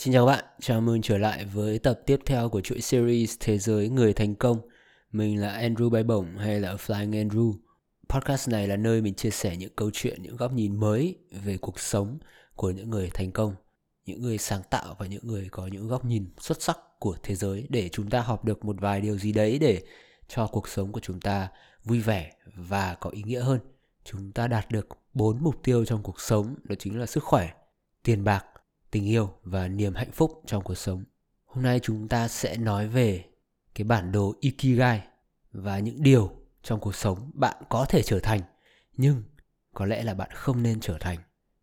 Xin chào các bạn, chào mừng trở lại với tập tiếp theo của chuỗi series Thế giới người thành công. Mình là Andrew Bay Bổng hay là Flying Andrew. Podcast này là nơi mình chia sẻ những câu chuyện, những góc nhìn mới về cuộc sống của những người thành công, những người sáng tạo và những người có những góc nhìn xuất sắc của thế giới để chúng ta học được một vài điều gì đấy để cho cuộc sống của chúng ta vui vẻ và có ý nghĩa hơn. Chúng ta đạt được bốn mục tiêu trong cuộc sống đó chính là sức khỏe, tiền bạc, tình yêu và niềm hạnh phúc trong cuộc sống. Hôm nay chúng ta sẽ nói về cái bản đồ Ikigai và những điều trong cuộc sống bạn có thể trở thành nhưng có lẽ là bạn không nên trở thành.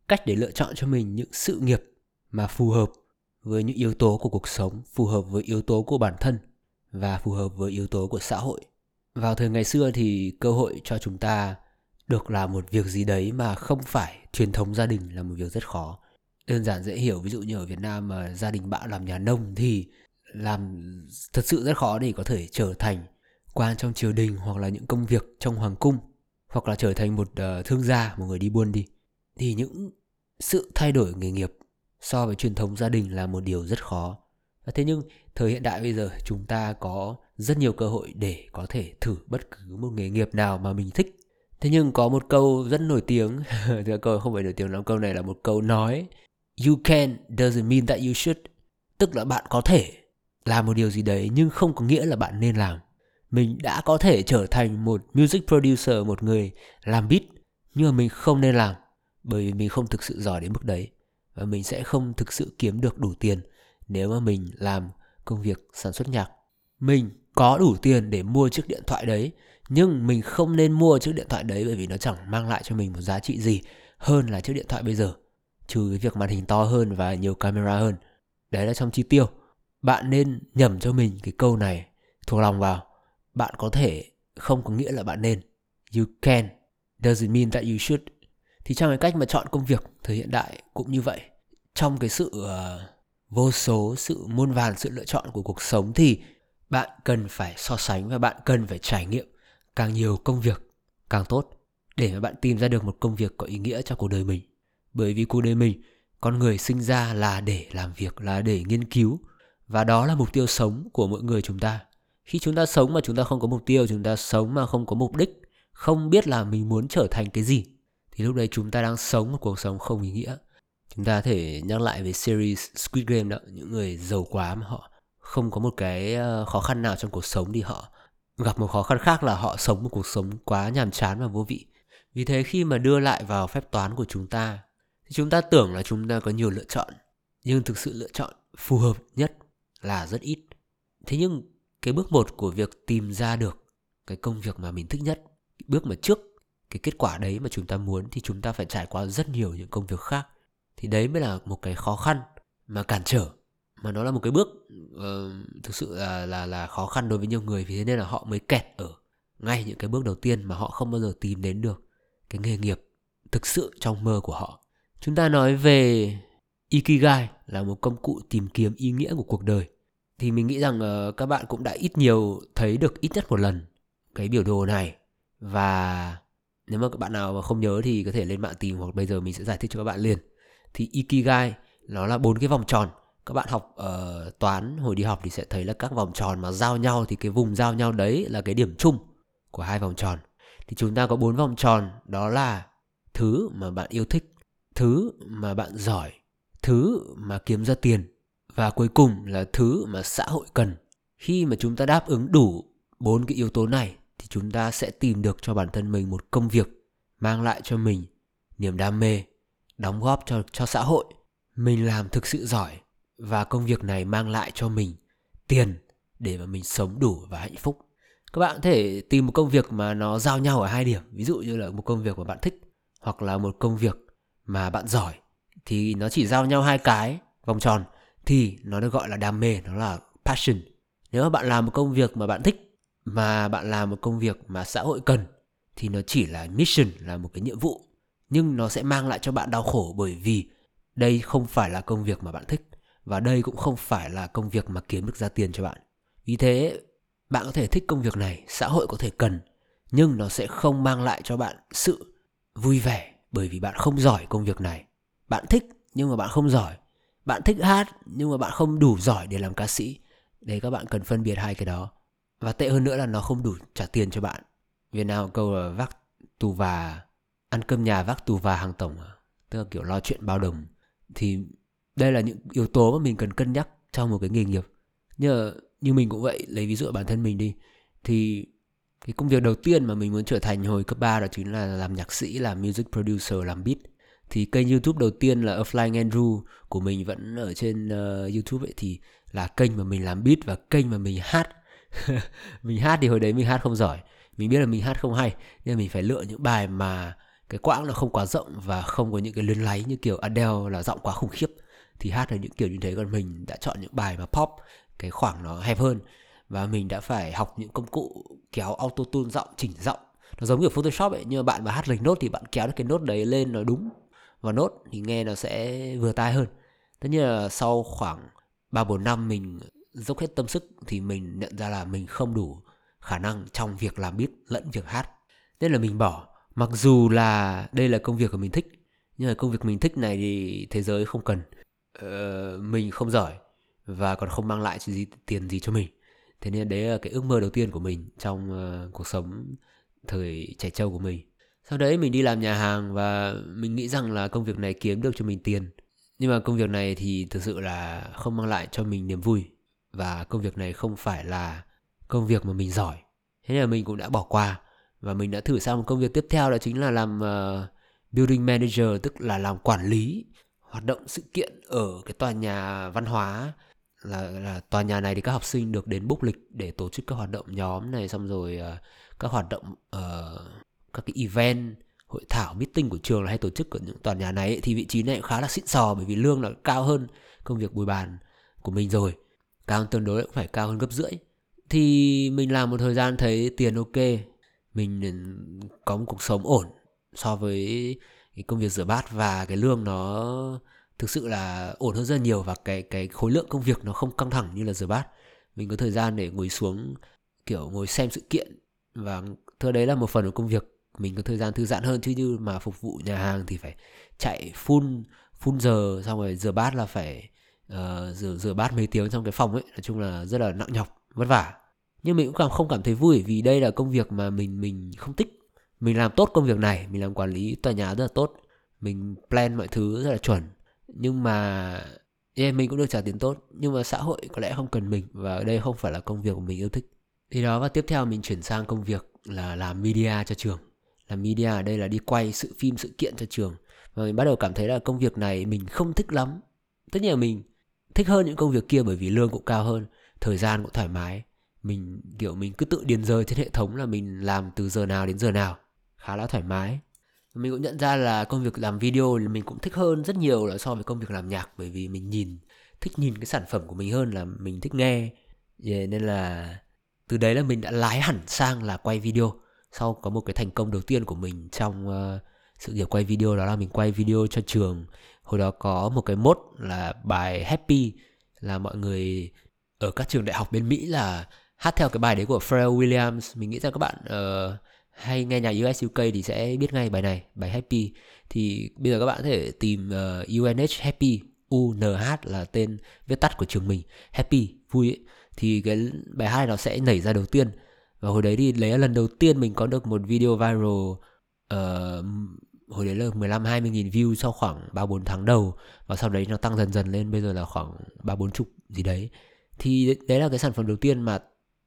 Cách để lựa chọn cho mình những sự nghiệp mà phù hợp với những yếu tố của cuộc sống, phù hợp với yếu tố của bản thân và phù hợp với yếu tố của xã hội. Vào thời ngày xưa thì cơ hội cho chúng ta được làm một việc gì đấy mà không phải truyền thống gia đình là một việc rất khó đơn giản dễ hiểu. Ví dụ như ở Việt Nam mà gia đình bạn làm nhà nông thì làm thật sự rất khó để có thể trở thành quan trong triều đình hoặc là những công việc trong hoàng cung hoặc là trở thành một uh, thương gia một người đi buôn đi. Thì những sự thay đổi nghề nghiệp so với truyền thống gia đình là một điều rất khó. Và thế nhưng thời hiện đại bây giờ chúng ta có rất nhiều cơ hội để có thể thử bất cứ một nghề nghiệp nào mà mình thích. Thế nhưng có một câu rất nổi tiếng câu không phải nổi tiếng lắm câu này là một câu nói you can doesn't mean that you should. Tức là bạn có thể làm một điều gì đấy, nhưng không có nghĩa là bạn nên làm. Mình đã có thể trở thành một music producer, một người làm beat, nhưng mà mình không nên làm, bởi vì mình không thực sự giỏi đến mức đấy. Và mình sẽ không thực sự kiếm được đủ tiền nếu mà mình làm công việc sản xuất nhạc. Mình có đủ tiền để mua chiếc điện thoại đấy, nhưng mình không nên mua chiếc điện thoại đấy bởi vì nó chẳng mang lại cho mình một giá trị gì hơn là chiếc điện thoại bây giờ trừ cái việc màn hình to hơn và nhiều camera hơn. Đấy là trong chi tiêu. Bạn nên nhầm cho mình cái câu này thuộc lòng vào. Bạn có thể không có nghĩa là bạn nên. You can doesn't mean that you should. Thì trong cái cách mà chọn công việc thời hiện đại cũng như vậy. Trong cái sự uh, vô số sự muôn vàn sự lựa chọn của cuộc sống thì bạn cần phải so sánh và bạn cần phải trải nghiệm càng nhiều công việc càng tốt để mà bạn tìm ra được một công việc có ý nghĩa cho cuộc đời mình bởi vì cuộc đời mình, con người sinh ra là để làm việc, là để nghiên cứu. Và đó là mục tiêu sống của mỗi người chúng ta. Khi chúng ta sống mà chúng ta không có mục tiêu, chúng ta sống mà không có mục đích, không biết là mình muốn trở thành cái gì, thì lúc đấy chúng ta đang sống một cuộc sống không ý nghĩa. Chúng ta có thể nhắc lại về series Squid Game đó, những người giàu quá mà họ không có một cái ờ, khó khăn nào trong cuộc sống thì họ gặp một khó khăn khác là họ sống một cuộc sống quá nhàm chán và vô vị. Vì thế khi mà đưa lại vào phép toán của chúng ta thì chúng ta tưởng là chúng ta có nhiều lựa chọn nhưng thực sự lựa chọn phù hợp nhất là rất ít. Thế nhưng cái bước một của việc tìm ra được cái công việc mà mình thích nhất bước mà trước cái kết quả đấy mà chúng ta muốn thì chúng ta phải trải qua rất nhiều những công việc khác. Thì đấy mới là một cái khó khăn mà cản trở mà nó là một cái bước uh, thực sự là là là khó khăn đối với nhiều người. Vì thế nên là họ mới kẹt ở ngay những cái bước đầu tiên mà họ không bao giờ tìm đến được cái nghề nghiệp thực sự trong mơ của họ. Chúng ta nói về Ikigai là một công cụ tìm kiếm ý nghĩa của cuộc đời. Thì mình nghĩ rằng uh, các bạn cũng đã ít nhiều thấy được ít nhất một lần cái biểu đồ này. Và nếu mà các bạn nào mà không nhớ thì có thể lên mạng tìm hoặc bây giờ mình sẽ giải thích cho các bạn liền. Thì Ikigai nó là bốn cái vòng tròn. Các bạn học uh, toán hồi đi học thì sẽ thấy là các vòng tròn mà giao nhau thì cái vùng giao nhau đấy là cái điểm chung của hai vòng tròn. Thì chúng ta có bốn vòng tròn đó là thứ mà bạn yêu thích thứ mà bạn giỏi, thứ mà kiếm ra tiền, và cuối cùng là thứ mà xã hội cần. Khi mà chúng ta đáp ứng đủ bốn cái yếu tố này, thì chúng ta sẽ tìm được cho bản thân mình một công việc mang lại cho mình niềm đam mê, đóng góp cho cho xã hội. Mình làm thực sự giỏi và công việc này mang lại cho mình tiền để mà mình sống đủ và hạnh phúc. Các bạn có thể tìm một công việc mà nó giao nhau ở hai điểm. Ví dụ như là một công việc mà bạn thích hoặc là một công việc mà bạn giỏi thì nó chỉ giao nhau hai cái. Vòng tròn thì nó được gọi là đam mê, nó là passion. Nếu mà bạn làm một công việc mà bạn thích, mà bạn làm một công việc mà xã hội cần, thì nó chỉ là mission, là một cái nhiệm vụ. Nhưng nó sẽ mang lại cho bạn đau khổ bởi vì đây không phải là công việc mà bạn thích và đây cũng không phải là công việc mà kiếm được ra tiền cho bạn. Vì thế, bạn có thể thích công việc này, xã hội có thể cần, nhưng nó sẽ không mang lại cho bạn sự vui vẻ bởi vì bạn không giỏi công việc này. Bạn thích nhưng mà bạn không giỏi. Bạn thích hát nhưng mà bạn không đủ giỏi để làm ca sĩ. Đấy, các bạn cần phân biệt hai cái đó. Và tệ hơn nữa là nó không đủ trả tiền cho bạn. Việt Nam câu là vác tù và, ăn cơm nhà vác tù và hàng tổng à? tức là kiểu lo chuyện bao đồng. Thì đây là những yếu tố mà mình cần cân nhắc trong một cái nghề nghiệp. Như như mình cũng vậy, lấy ví dụ bản thân mình đi, thì cái công việc đầu tiên mà mình muốn trở thành hồi cấp 3 đó chính là làm nhạc sĩ làm music producer làm beat. Thì kênh youtube đầu tiên là A Flying Andrew của mình vẫn ở trên uh, youtube ấy thì là kênh mà mình làm beat và kênh mà mình hát. Mình hát thì hồi đấy mình hát không giỏi. Mình biết là mình hát không hay nên mình phải lựa những bài mà cái quãng nó không quá rộng và không có những cái luyến láy như kiểu Adele là giọng quá khủng khiếp. Thì hát là những kiểu như thế còn mình đã chọn những bài mà pop cái khoảng nó hẹp hơn và mình đã phải học những công cụ kéo auto tune giọng chỉnh giọng. Nó giống kiểu photoshop ấy nhưng mà bạn mà hát lệch nốt thì bạn kéo được cái nốt đấy lên nó đúng và nốt thì nghe nó sẽ vừa tai hơn. Tất nhiên là sau khoảng ba bốn năm mình dốc hết tâm sức thì mình nhận ra là mình không đủ khả năng trong việc làm beat lẫn việc hát. Nên là mình bỏ. Mặc dù là đây là công việc của mình thích nhưng mà công việc mình thích này thì thế giới không cần. Ờ, mình không giỏi và còn không mang lại gì tiền gì cho mình thế nên đấy là cái ước mơ đầu tiên của mình trong uh, cuộc sống thời trẻ trâu của mình. Sau đấy mình đi làm nhà hàng và mình nghĩ rằng là công việc này kiếm được cho mình tiền. Nhưng mà công việc này thì thực sự là không mang lại cho mình niềm vui. Và công việc này không phải là công việc mà mình giỏi. Thế nên là mình cũng đã bỏ qua và mình đã thử sang một công việc tiếp theo đó chính là làm uh, building manager tức là làm quản lý hoạt động sự kiện ở cái tòa nhà văn hóa là là tòa nhà này thì các học sinh được đến book lịch để tổ chức các hoạt động nhóm này xong rồi uh, các hoạt động uh, các cái event hội thảo meeting của trường là hay tổ chức ở những tòa nhà này ấy, thì vị trí này khá là xịn sò bởi vì lương là cao hơn công việc bồi bàn của mình rồi. Cao hơn tương đối cũng phải cao hơn gấp rưỡi. Thì mình làm một thời gian thấy tiền ok mình ừ, có một cuộc sống ổn so với cái công việc rửa bát và cái lương nó thực sự là ổn hơn rất nhiều và cái cái khối lượng công việc nó không căng thẳng như là rửa bát mình có thời gian để ngồi xuống kiểu ngồi xem sự kiện và thưa đấy là một phần của công việc. Mình có thời gian thư giãn hơn chứ như mà phục vụ nhà hàng thì phải chạy full full giờ xong rồi rửa bát là phải uh, rửa rửa bát mấy tiếng trong cái phòng ấy. Nói chung là rất là nặng nhọc vất vả. Nhưng mình cũng cảm không cảm thấy vui vì đây là công việc mà mình mình không thích. Mình làm tốt công việc này mình làm quản lý tòa nhà rất là tốt. Mình plan mọi thứ rất là chuẩn nhưng mà yeah, mình cũng được trả tiền tốt nhưng mà xã hội có lẽ không cần mình và đây không phải là công việc của mình yêu thích. Thì đó và tiếp theo mình chuyển sang công việc là làm media cho trường. Làm media ở đây là đi quay sự phim sự kiện cho trường. Và mình bắt đầu cảm thấy là công việc này mình không thích lắm. Tất nhiên là mình thích hơn những công việc kia bởi vì lương cũng cao hơn thời gian cũng thoải mái. Mình kiểu mình cứ tự điền giờ trên hệ thống là mình làm từ giờ nào đến giờ nào khá là thoải mái mình cũng nhận ra là công việc làm video thì mình cũng thích hơn rất nhiều là so với công việc làm nhạc bởi vì mình nhìn thích nhìn cái sản phẩm của mình hơn là mình thích nghe. Yeah, nên là từ đấy là mình đã lái hẳn sang là quay video. Sau có một cái thành công đầu tiên của mình trong uh, sự nghiệp quay video đó là mình quay video cho trường. Hồi đó có một cái mốt là bài happy là mọi người ở các trường đại học bên mỹ là hát theo cái bài đấy của Pharrell Williams. Mình nghĩ rằng các bạn uh, hay nghe nhạc US UK thì sẽ biết ngay bài này bài Happy thì bây giờ các bạn có thể tìm ờ, uh, UNH Happy UNH là tên viết tắt của trường mình Happy vui ấy. thì cái bài hát này nó sẽ nảy ra đầu tiên và hồi đấy thì lấy là lần đầu tiên mình có được một video viral uh, hồi đấy là 15 20 nghìn view sau khoảng 3 4 tháng đầu và sau đấy nó tăng dần dần lên bây giờ là khoảng 3 4 chục gì đấy. Thì đấy là cái sản phẩm đầu tiên mà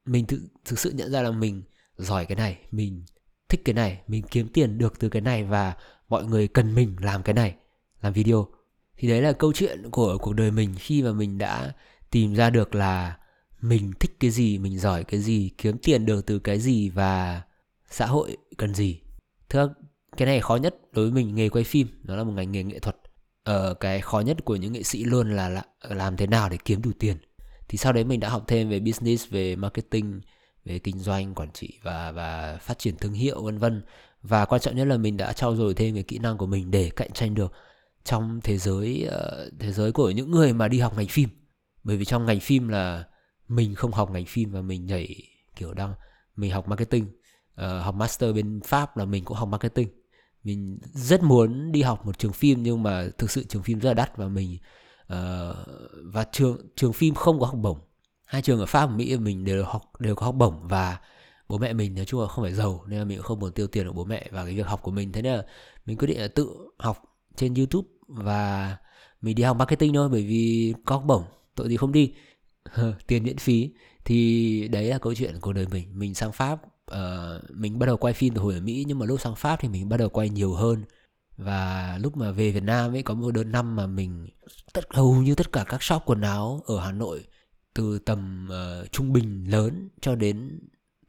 mình thực, thực sự nhận ra là mình giỏi cái này, mình thích cái này, mình kiếm tiền được từ cái này và mọi người cần mình làm cái này, làm video. Thì đấy là câu chuyện của cuộc đời mình khi mà mình đã tìm ra được là mình thích cái gì, mình giỏi cái gì, kiếm tiền được từ cái gì và xã hội cần gì. Thưa cái này khó nhất đối với mình nghề quay phim, nó là một ngành nghề nghệ thuật. Ờ, cái khó nhất của những nghệ sĩ luôn là, là làm thế nào để kiếm đủ tiền. Thì sau đấy mình đã học thêm về business, về marketing, về kinh doanh quản trị và và phát triển thương hiệu vân vân. Và quan trọng nhất là mình đã trau dồi thêm cái kỹ năng của mình để cạnh tranh được trong thế giới uh, thế giới của những người mà đi học ngành phim. Bởi vì trong ngành phim là mình không học ngành phim và mình nhảy kiểu đang mình học marketing. Uh, học master bên pháp là mình cũng học marketing. Mình rất muốn đi học một trường phim nhưng mà thực sự trường phim rất là đắt và mình uh, và trường trường phim không có học bổng hai trường ở pháp và mỹ mình đều học đều có học bổng và bố mẹ mình nói chung là không phải giàu nên là mình cũng không muốn tiêu tiền của bố mẹ và cái việc học của mình. Thế nên là mình quyết định là tự học trên youtube và mình đi học marketing thôi bởi vì có học bổng tội gì không đi. Tiền miễn phí. Thì đấy là câu chuyện của đời mình. Mình sang pháp uh, mình bắt đầu quay phim từ hồi ở mỹ nhưng mà lúc sang pháp thì mình bắt đầu quay nhiều hơn. Và lúc mà về Việt Nam ấy có một đợt năm mà mình tất hầu như tất cả các shop quần áo ở Hà Nội từ tầm uh, trung bình lớn cho đến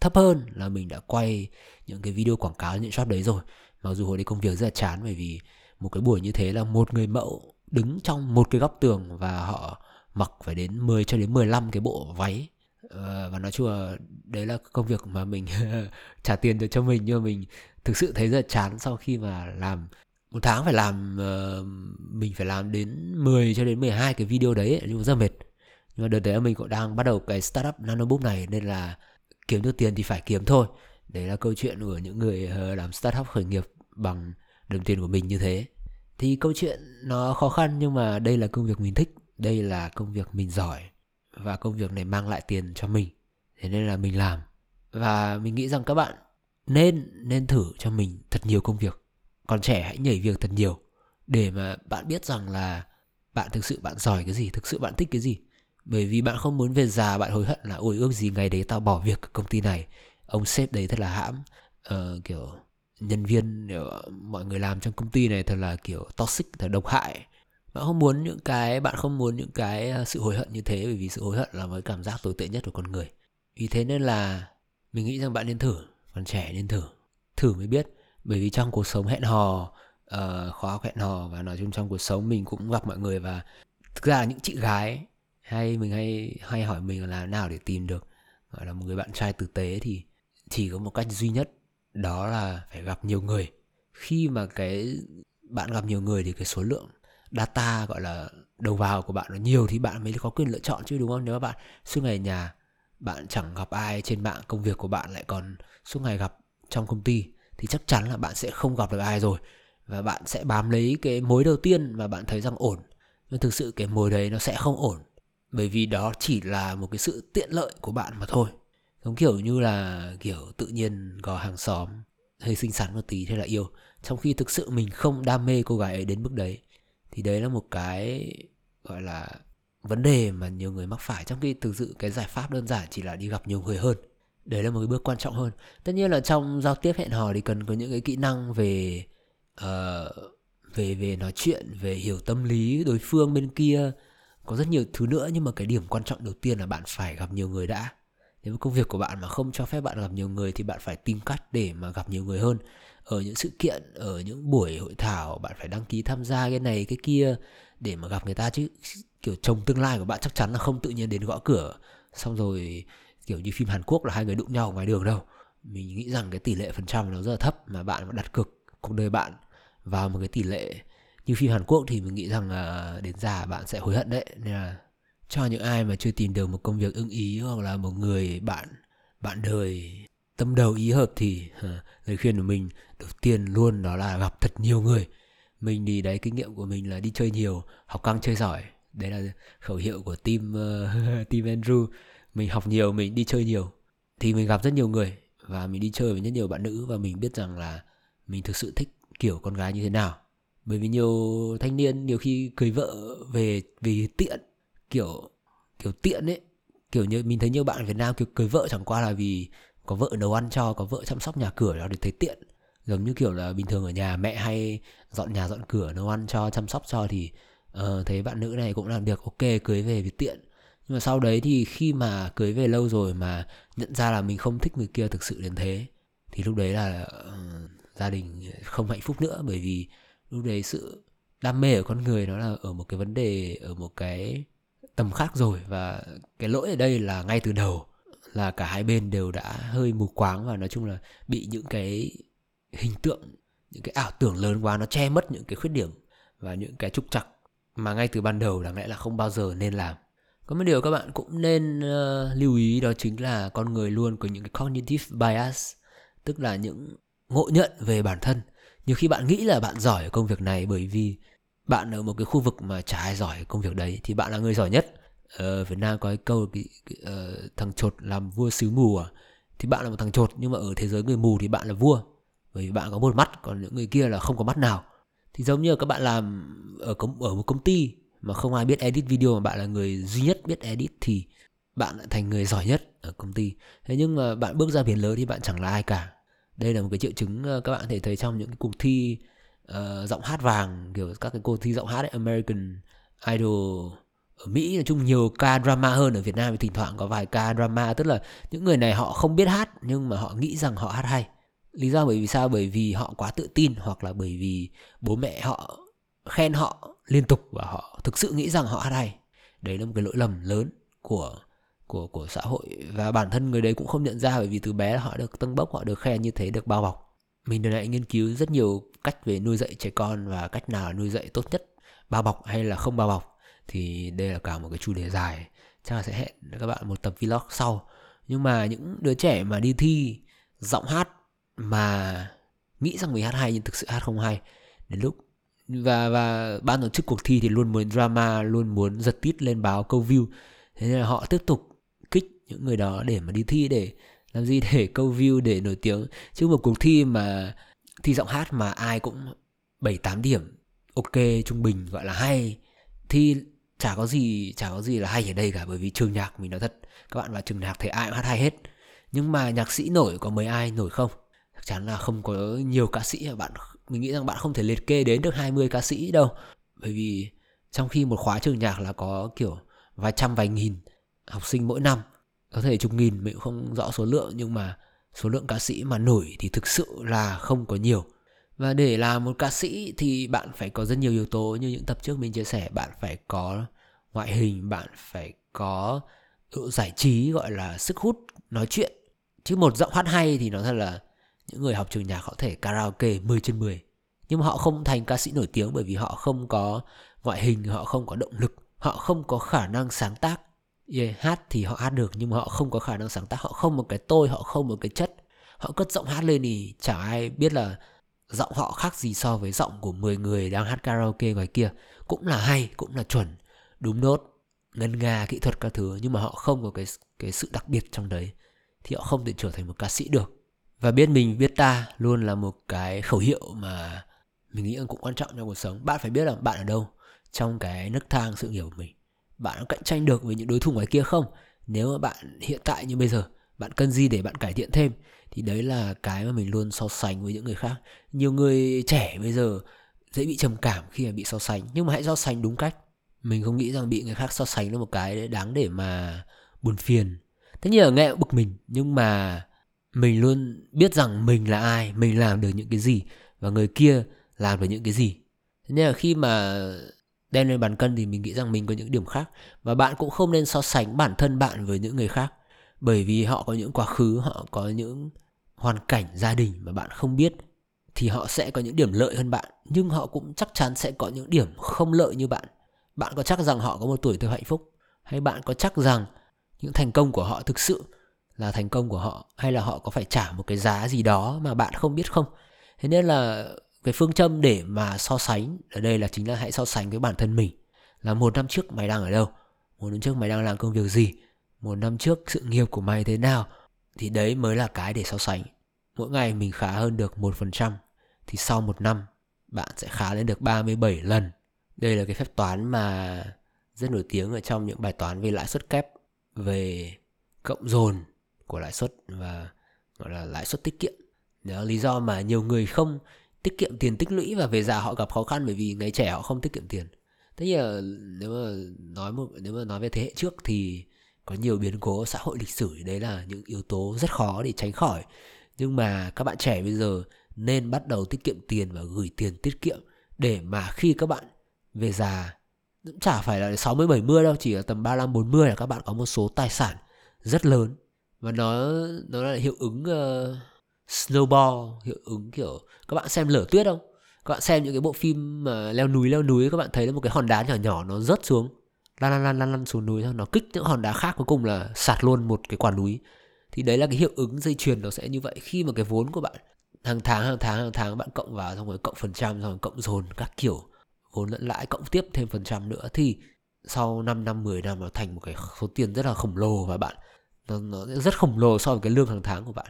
thấp hơn là mình đã quay những cái video quảng cáo những shop đấy rồi. Mặc dù hồi đấy công việc rất là chán bởi vì một cái buổi như thế là một người mẫu đứng trong một cái góc tường và họ mặc phải đến 10 cho đến 15 cái bộ váy. Ờ, và nói chung là đấy là công việc mà mình trả tiền được cho mình nhưng mà mình thực sự thấy rất là chán sau khi mà làm. Một tháng phải làm ờ, mình phải làm đến 10 cho đến 12 cái video đấy nhưng mà rất mệt nhưng mà đợt đấy mình cũng đang bắt đầu cái startup nanobook này, nên là kiếm được tiền thì phải kiếm thôi. Đấy là câu chuyện của những người ờ, làm startup khởi nghiệp bằng đồng tiền của mình như thế. Thì câu chuyện nó khó khăn nhưng mà đây là công việc mình thích, đây là công việc mình giỏi và công việc này mang lại tiền cho mình. Thế nên là mình làm. Và mình nghĩ rằng các bạn nên nên thử cho mình thật nhiều công việc. Còn trẻ hãy nhảy việc thật nhiều để mà bạn biết rằng là bạn thực sự bạn giỏi cái gì, thực sự bạn thích cái gì bởi vì bạn không muốn về già bạn hối hận là ôi ước gì ngày đấy tao bỏ việc công ty này. Ông sếp đấy thật là hãm uh, kiểu nhân viên mọi người làm trong công ty này thật là kiểu toxic thật độc hại. Bạn không muốn những cái bạn không muốn những cái ờ, sự hối hận như thế bởi vì sự hối hận là cái cảm giác tồi tệ nhất của con người. Vì thế nên là mình nghĩ rằng bạn nên thử còn trẻ nên thử. Thử mới biết bởi vì trong cuộc sống hẹn hò uh, khóa hẹn hò và nói chung trong cuộc sống mình cũng gặp mọi người và thực ra là những chị gái hay mình hay hay hỏi mình là nào để tìm được. Gọi là một người bạn trai tử tế thì chỉ có một cách duy nhất, đó là phải gặp nhiều người. Khi mà cái bạn gặp nhiều người thì cái số lượng data gọi là đầu vào của bạn nó nhiều thì bạn mới có quyền lựa chọn chứ, đúng không? Nếu mà bạn suốt ngày nhà, bạn chẳng gặp ai trên mạng, công việc của bạn lại còn suốt ngày gặp trong công ty thì chắc chắn là bạn sẽ không gặp được ai rồi. Và bạn sẽ bám lấy cái mối đầu tiên và bạn thấy rằng ổn. Nhưng thực sự cái mối đấy nó sẽ không ổn bởi vì đó chỉ là một cái sự tiện lợi của bạn mà thôi. Giống kiểu như là kiểu tự nhiên có hàng xóm hơi xinh xắn một tí thế là yêu. Trong khi thực sự mình không đam mê cô gái ấy đến mức đấy thì đấy là một cái gọi là vấn đề mà nhiều người mắc phải. Trong khi thực sự cái giải pháp đơn giản chỉ là đi gặp nhiều người hơn. Đấy là một cái bước quan trọng hơn. Tất nhiên là trong giao tiếp hẹn hò thì cần có những cái kỹ năng về uh, về về nói chuyện về hiểu tâm lý đối phương bên kia có rất nhiều thứ nữa, nhưng mà cái điểm quan trọng đầu tiên là bạn phải gặp nhiều người đã. Nếu công việc của bạn mà không cho phép bạn gặp nhiều người thì bạn phải tìm cách để mà gặp nhiều người hơn. Ở những sự kiện, ở những buổi hội thảo, bạn phải đăng ký tham gia cái này, cái kia để mà gặp người ta chứ. Kiểu chồng tương lai của bạn chắc chắn là không tự nhiên đến gõ cửa. Xong rồi, kiểu như phim Hàn Quốc là hai người đụng nhau ngoài đường đâu. Mình nghĩ rằng cái tỷ lệ phần trăm nó rất là thấp mà bạn đặt cược cuộc đời bạn vào một cái tỷ lệ như phim Hàn Quốc thì mình nghĩ rằng là đến già bạn sẽ hối hận đấy. Nên là cho những ai mà chưa tìm được một công việc ưng ý hoặc là một người bạn bạn đời tâm đầu ý hợp thì à, lời khuyên của mình đầu tiên luôn đó là gặp thật nhiều người. Mình thì đấy kinh nghiệm của mình là đi chơi nhiều học căng chơi giỏi. Đấy là khẩu hiệu của team uh, team Andrew. Mình học nhiều mình đi chơi nhiều. Thì mình gặp rất nhiều người và mình đi chơi với rất nhiều bạn nữ và mình biết rằng là mình thực sự thích kiểu con gái như thế nào bởi vì nhiều thanh niên nhiều khi cưới vợ về vì tiện kiểu kiểu tiện ấy. Kiểu như mình thấy nhiều bạn Việt Nam kiểu cưới vợ chẳng qua là vì có vợ nấu ăn cho có vợ chăm sóc nhà cửa đó để thấy tiện. Giống như kiểu là bình thường ở nhà mẹ hay dọn nhà dọn cửa nấu ăn cho chăm sóc cho thì uh, thấy bạn nữ này cũng làm được ok cưới về vì tiện. Nhưng mà sau đấy thì khi mà cưới về lâu rồi mà nhận ra là mình không thích người kia thực sự đến thế thì lúc đấy là uh, gia đình không hạnh phúc nữa. Bởi vì lúc đấy sự đam mê ở con người nó là ở một cái vấn đề ở một cái tầm khác rồi. Và cái lỗi ở đây là ngay từ đầu là cả hai bên đều đã hơi mù quáng và nói chung là bị những cái hình tượng những cái ảo tưởng lớn quá nó che mất những cái khuyết điểm và những cái trục trặc mà ngay từ ban đầu đáng lẽ là không bao giờ nên làm. Có một điều các bạn cũng nên uh, lưu ý đó chính là con người luôn có những cái cognitive bias tức là những ngộ nhận về bản thân nhiều khi bạn nghĩ là bạn giỏi ở công việc này bởi vì bạn ở một cái khu vực mà chả ai giỏi công việc đấy thì bạn là người giỏi nhất. Ở Việt Nam có cái câu cái, cái, uh, thằng chột làm vua xứ mù à? Thì bạn là một thằng chột nhưng mà ở thế giới người mù thì bạn là vua bởi vì bạn có một mắt còn những người kia là không có mắt nào. Thì giống như các bạn làm ở công ở một công ty mà không ai biết edit video mà bạn là người duy nhất biết edit thì bạn lại thành người giỏi nhất ở công ty. Thế nhưng mà bạn bước ra biển lớn thì bạn chẳng là ai cả đây là một cái triệu chứng ờ, các bạn có thể thấy trong những cái cuộc thi uh, giọng hát vàng kiểu các cái cuộc thi giọng hát ấy, American Idol ở Mỹ nói chung nhiều ca drama hơn ở Việt Nam thì thỉnh thoảng có vài ca drama tức là những người này họ không biết hát nhưng mà họ nghĩ rằng họ hát hay. Lý do bởi vì sao? Bởi vì họ quá tự tin hoặc là bởi vì bố mẹ họ khen họ liên tục và họ thực sự nghĩ rằng họ hát hay. Đấy là một cái lỗi lầm lớn của của của xã hội. Và bản thân người đấy cũng không nhận ra bởi vì từ bé họ được tâng bốc, họ được khen như thế, được bao bọc. Mình đã này nghiên cứu rất nhiều cách về nuôi dạy trẻ con và cách nào nuôi dạy tốt nhất, bao bọc hay là không bao bọc. Thì đây là cả một cái chủ đề dài. Chắc là sẽ hẹn các bạn một tập vlog sau. Nhưng mà những đứa trẻ mà đi thi giọng hát mà nghĩ rằng mình hát hay nhưng thực sự hát không hay, đến lúc và và ban tổ chức cuộc thi thì luôn muốn drama, luôn muốn giật tít lên báo câu view. Thế nên là họ tiếp tục những người đó để mà đi thi để làm gì để câu view để nổi tiếng. Chứ một cuộc thi mà, thi giọng hát mà ai cũng 7 8 điểm, ok, trung bình, gọi là hay. Thi chả có gì, chả có gì là hay ở đây cả, bởi vì trường nhạc mình nói thật, các bạn vào trường nhạc thấy ai cũng hát hay hết. Nhưng mà nhạc sĩ nổi có mấy ai nổi không? Chắc chắn là không có nhiều ca sĩ bạn mình nghĩ rằng bạn không thể liệt kê đến được 20 ca sĩ đâu. Bởi vì trong khi một khóa trường nhạc là có kiểu vài trăm, vài nghìn học sinh mỗi năm có thể chục nghìn, mình cũng không rõ số lượng, nhưng mà số lượng ca sĩ mà nổi thì thực sự là không có nhiều. Và để làm một ca sĩ thì bạn phải có rất nhiều yếu tố, như những tập trước mình chia sẻ, bạn phải có ngoại hình, bạn phải có độ giải trí, gọi là sức hút nói chuyện. Chứ một giọng hát hay thì nó thật là những người học trường nhạc họ thể karaoke 10 trên 10 nhưng mà họ không thành ca sĩ nổi tiếng bởi vì họ không có ngoại hình, họ không có động lực, họ không có khả năng sáng tác yeah, hát thì họ hát được nhưng mà họ không có khả năng sáng tác. Họ không một cái tôi họ không một cái chất. Họ cất giọng hát lên thì chẳng ai biết là giọng họ khác gì so với giọng của 10 người đang hát karaoke ngoài kia. Cũng là hay cũng là chuẩn đúng nốt ngân nga kỹ thuật các thứ nhưng mà họ không có cái cái sự đặc biệt trong đấy. Thì họ không thể trở thành một ca sĩ được. Và biết mình biết ta luôn là một cái khẩu hiệu mà mình nghĩ cũng quan trọng trong cuộc sống. Bạn phải biết là bạn ở đâu trong cái nấc thang sự nghiệp của mình bạn có cạnh tranh được với những đối thủ ngoài kia không? Nếu mà bạn hiện tại như bây giờ, bạn cần gì để bạn cải thiện thêm? Thì đấy là cái mà mình luôn so sánh với những người khác. Nhiều người trẻ bây giờ dễ bị trầm cảm khi mà bị so sánh, nhưng mà hãy so sánh đúng cách. Mình không nghĩ rằng bị người khác so sánh là một cái đáng để mà buồn phiền. Tất nhiên là nghe bực mình, nhưng mà mình luôn biết rằng mình là ai, mình làm được những cái gì và người kia làm được những cái gì. Thế nên là khi mà đem lên bàn cân thì mình nghĩ rằng mình có những điểm khác và bạn cũng không nên so sánh bản thân bạn với những người khác. Bởi vì họ có những quá khứ, họ có những hoàn cảnh, gia đình mà bạn không biết thì họ sẽ có những điểm lợi hơn bạn. Nhưng họ cũng chắc chắn sẽ có những điểm không lợi như bạn. Bạn có chắc rằng họ có một tuổi thơ hạnh phúc? Hay bạn có chắc rằng những thành công của họ thực sự là thành công của họ? Hay là họ có phải trả một cái giá gì đó mà bạn không biết không? Thế nên là cái phương châm để mà so sánh, ở đây là chính là hãy so sánh với bản thân mình. Là một năm trước mày đang ở đâu? Một năm trước mày đang làm công việc gì? Một năm trước sự nghiệp của mày thế nào? Thì đấy mới là cái để so sánh. Mỗi ngày mình khá hơn được một phần trăm, thì sau một năm, bạn sẽ khá lên được 37 lần. Đây là cái phép toán mà rất nổi tiếng ở trong những bài toán về lãi suất kép, về cộng dồn của lãi suất và gọi là lãi suất tiết kiệm. Đó là lý do mà nhiều người không tiết kiệm tiền tích lũy và về già họ gặp khó khăn bởi vì ngày trẻ họ không tiết kiệm tiền. Tất nhiên là nếu mà nói một nếu mà nói về thế hệ trước thì có nhiều biến cố xã hội lịch sử đấy là những yếu tố rất khó để tránh khỏi. Nhưng mà các bạn trẻ bây giờ nên bắt đầu tiết kiệm tiền và gửi tiền tiết kiệm để mà khi các bạn về già cũng chả phải là 60 70 đâu, chỉ là tầm 35 40 là các bạn có một số tài sản rất lớn. Và nó nó là hiệu ứng uh, snowball, hiệu ứng kiểu các bạn xem lở tuyết không? Các bạn xem những cái bộ phim mà leo núi leo núi các bạn thấy là một cái hòn đá nhỏ nhỏ nó rớt xuống lăn lăn lăn lăn, lăn xuống núi thôi. Nó kích những hòn đá khác cuối cùng là sạt luôn một cái quả núi. Thì đấy là cái hiệu ứng dây chuyền nó sẽ như vậy. Khi mà cái vốn của bạn hàng tháng hàng tháng hàng tháng bạn cộng vào xong rồi cộng phần trăm xong rồi cộng dồn các kiểu vốn lẫn lãi cộng tiếp thêm phần trăm nữa thì sau 5 năm 10 năm nó thành một cái số tiền rất là khổng lồ và bạn nó, nó rất khổng lồ so với cái lương hàng tháng của bạn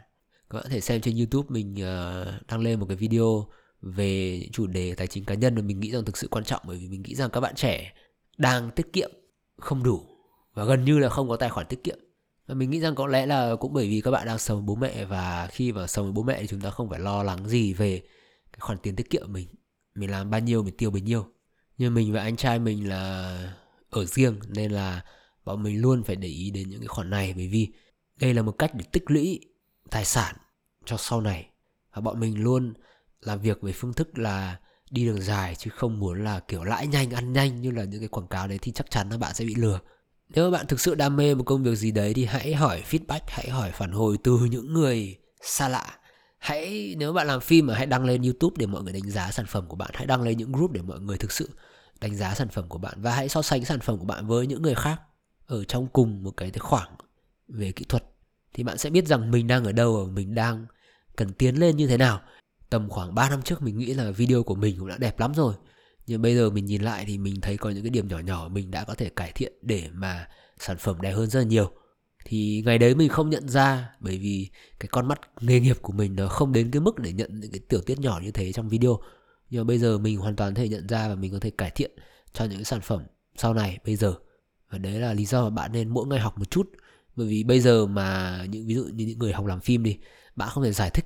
các bạn có thể xem trên youtube mình uh, đăng lên một cái video về chủ đề tài chính cá nhân mà mình nghĩ rằng thực sự quan trọng bởi vì mình nghĩ rằng các bạn trẻ đang tiết kiệm không đủ và gần như là không có tài khoản tiết kiệm. Và mình nghĩ rằng có lẽ là cũng bởi vì các bạn đang sống với bố mẹ và khi mà sống với bố mẹ thì chúng ta không phải lo lắng gì về cái khoản tiền tiết kiệm mình. Mình làm bao nhiêu mình tiêu bấy nhiêu. Nhưng mình và anh trai mình là ở riêng nên là bọn mình luôn phải để ý đến những cái khoản này bởi vì đây là một cách để tích lũy tài sản cho sau này. Và bọn mình luôn làm việc với phương thức là đi đường dài, chứ không muốn là kiểu lãi nhanh, ăn nhanh như là những cái quảng cáo đấy thì chắc chắn là bạn sẽ bị lừa. Nếu bạn thực sự đam mê một công việc gì đấy thì hãy hỏi feedback, hãy hỏi phản hồi từ những người xa lạ. Hãy, nếu bạn làm phim mà hãy đăng lên youtube để mọi người đánh giá sản phẩm của bạn, hãy đăng lên những group để mọi người thực sự đánh giá sản phẩm của bạn và hãy so sánh sản phẩm của bạn với những người khác ở trong cùng một cái khoảng về kỹ thuật thì bạn sẽ biết rằng mình đang ở đâu và mình đang cần tiến lên như thế nào. Tầm khoảng 3 năm trước mình nghĩ là video của mình cũng đã đẹp lắm rồi. Nhưng bây giờ mình nhìn lại thì mình thấy có những cái điểm nhỏ nhỏ mình đã có thể cải thiện để mà sản phẩm đẹp hơn rất là nhiều. Thì ngày đấy mình không nhận ra bởi vì cái con mắt nghề nghiệp của mình nó không đến cái mức để nhận những cái tiểu tiết nhỏ như thế trong video. Nhưng mà bây giờ mình hoàn toàn có thể nhận ra và mình có thể cải thiện cho những cái sản phẩm sau này, bây giờ. Và đấy là lý do mà bạn nên mỗi ngày học một chút bởi vì bây giờ mà những ví dụ như những người học làm phim đi bạn không thể giải thích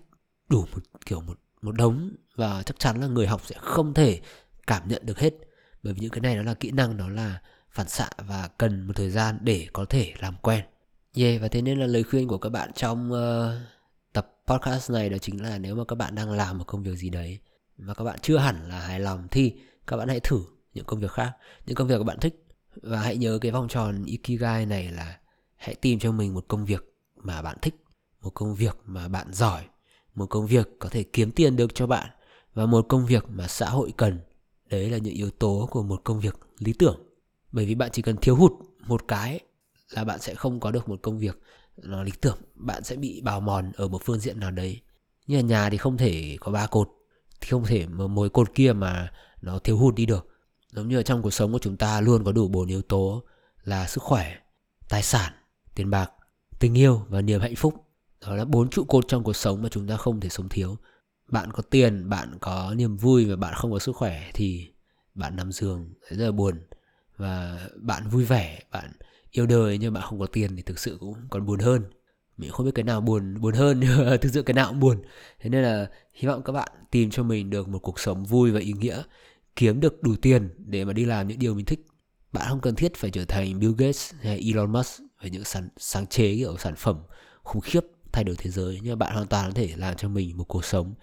đủ một kiểu một một đống và chắc chắn là người học sẽ không thể cảm nhận được hết. Bởi vì những cái này nó là kỹ năng nó là phản xạ và cần một thời gian để có thể làm quen. Yeah và thế nên là lời khuyên của các bạn trong uh, tập podcast này đó chính là nếu mà các bạn đang làm một công việc gì đấy mà các bạn chưa hẳn là hài lòng thì các bạn hãy thử những công việc khác những công việc các bạn thích. Và hãy nhớ cái vòng tròn ikigai này là hãy tìm cho mình một công việc mà bạn thích, một công việc mà bạn giỏi, một công việc có thể kiếm tiền được cho bạn và một công việc mà xã hội cần. Đấy là những yếu tố của một công việc lý tưởng. Bởi vì bạn chỉ cần thiếu hụt một cái là bạn sẽ không có được một công việc nó lý tưởng. Bạn sẽ bị bào mòn ở một phương diện nào đấy. Như là nhà thì không thể có ba cột, thì không thể một mỗi cột kia mà nó thiếu hụt đi được. Giống như ở trong cuộc sống của chúng ta luôn có đủ bốn yếu tố là sức khỏe, tài sản tiền bạc, tình yêu và niềm hạnh phúc. Đó là bốn trụ cột trong cuộc sống mà chúng ta không thể sống thiếu. Bạn có tiền, bạn có niềm vui và bạn không có sức khỏe thì bạn nằm giường rất là buồn. Và bạn vui vẻ, bạn yêu đời nhưng bạn không có tiền thì thực sự cũng còn buồn hơn. Mình không biết cái nào buồn buồn hơn, nhưng thực sự cái nào cũng buồn. Thế nên là hy vọng các bạn tìm cho mình được một cuộc sống vui và ý nghĩa, kiếm được đủ tiền để mà đi làm những điều mình thích. Bạn không cần thiết phải trở thành Bill Gates hay Elon Musk về những sáng, sáng chế kiểu sản phẩm khủng khiếp thay đổi thế giới. Nhưng mà bạn hoàn toàn có thể làm cho mình một cuộc sống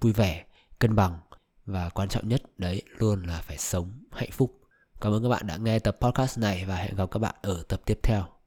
vui vẻ cân bằng. Và quan trọng nhất đấy luôn là phải sống hạnh phúc. Cảm ơn các bạn đã nghe tập podcast này và hẹn gặp các bạn ở tập tiếp theo.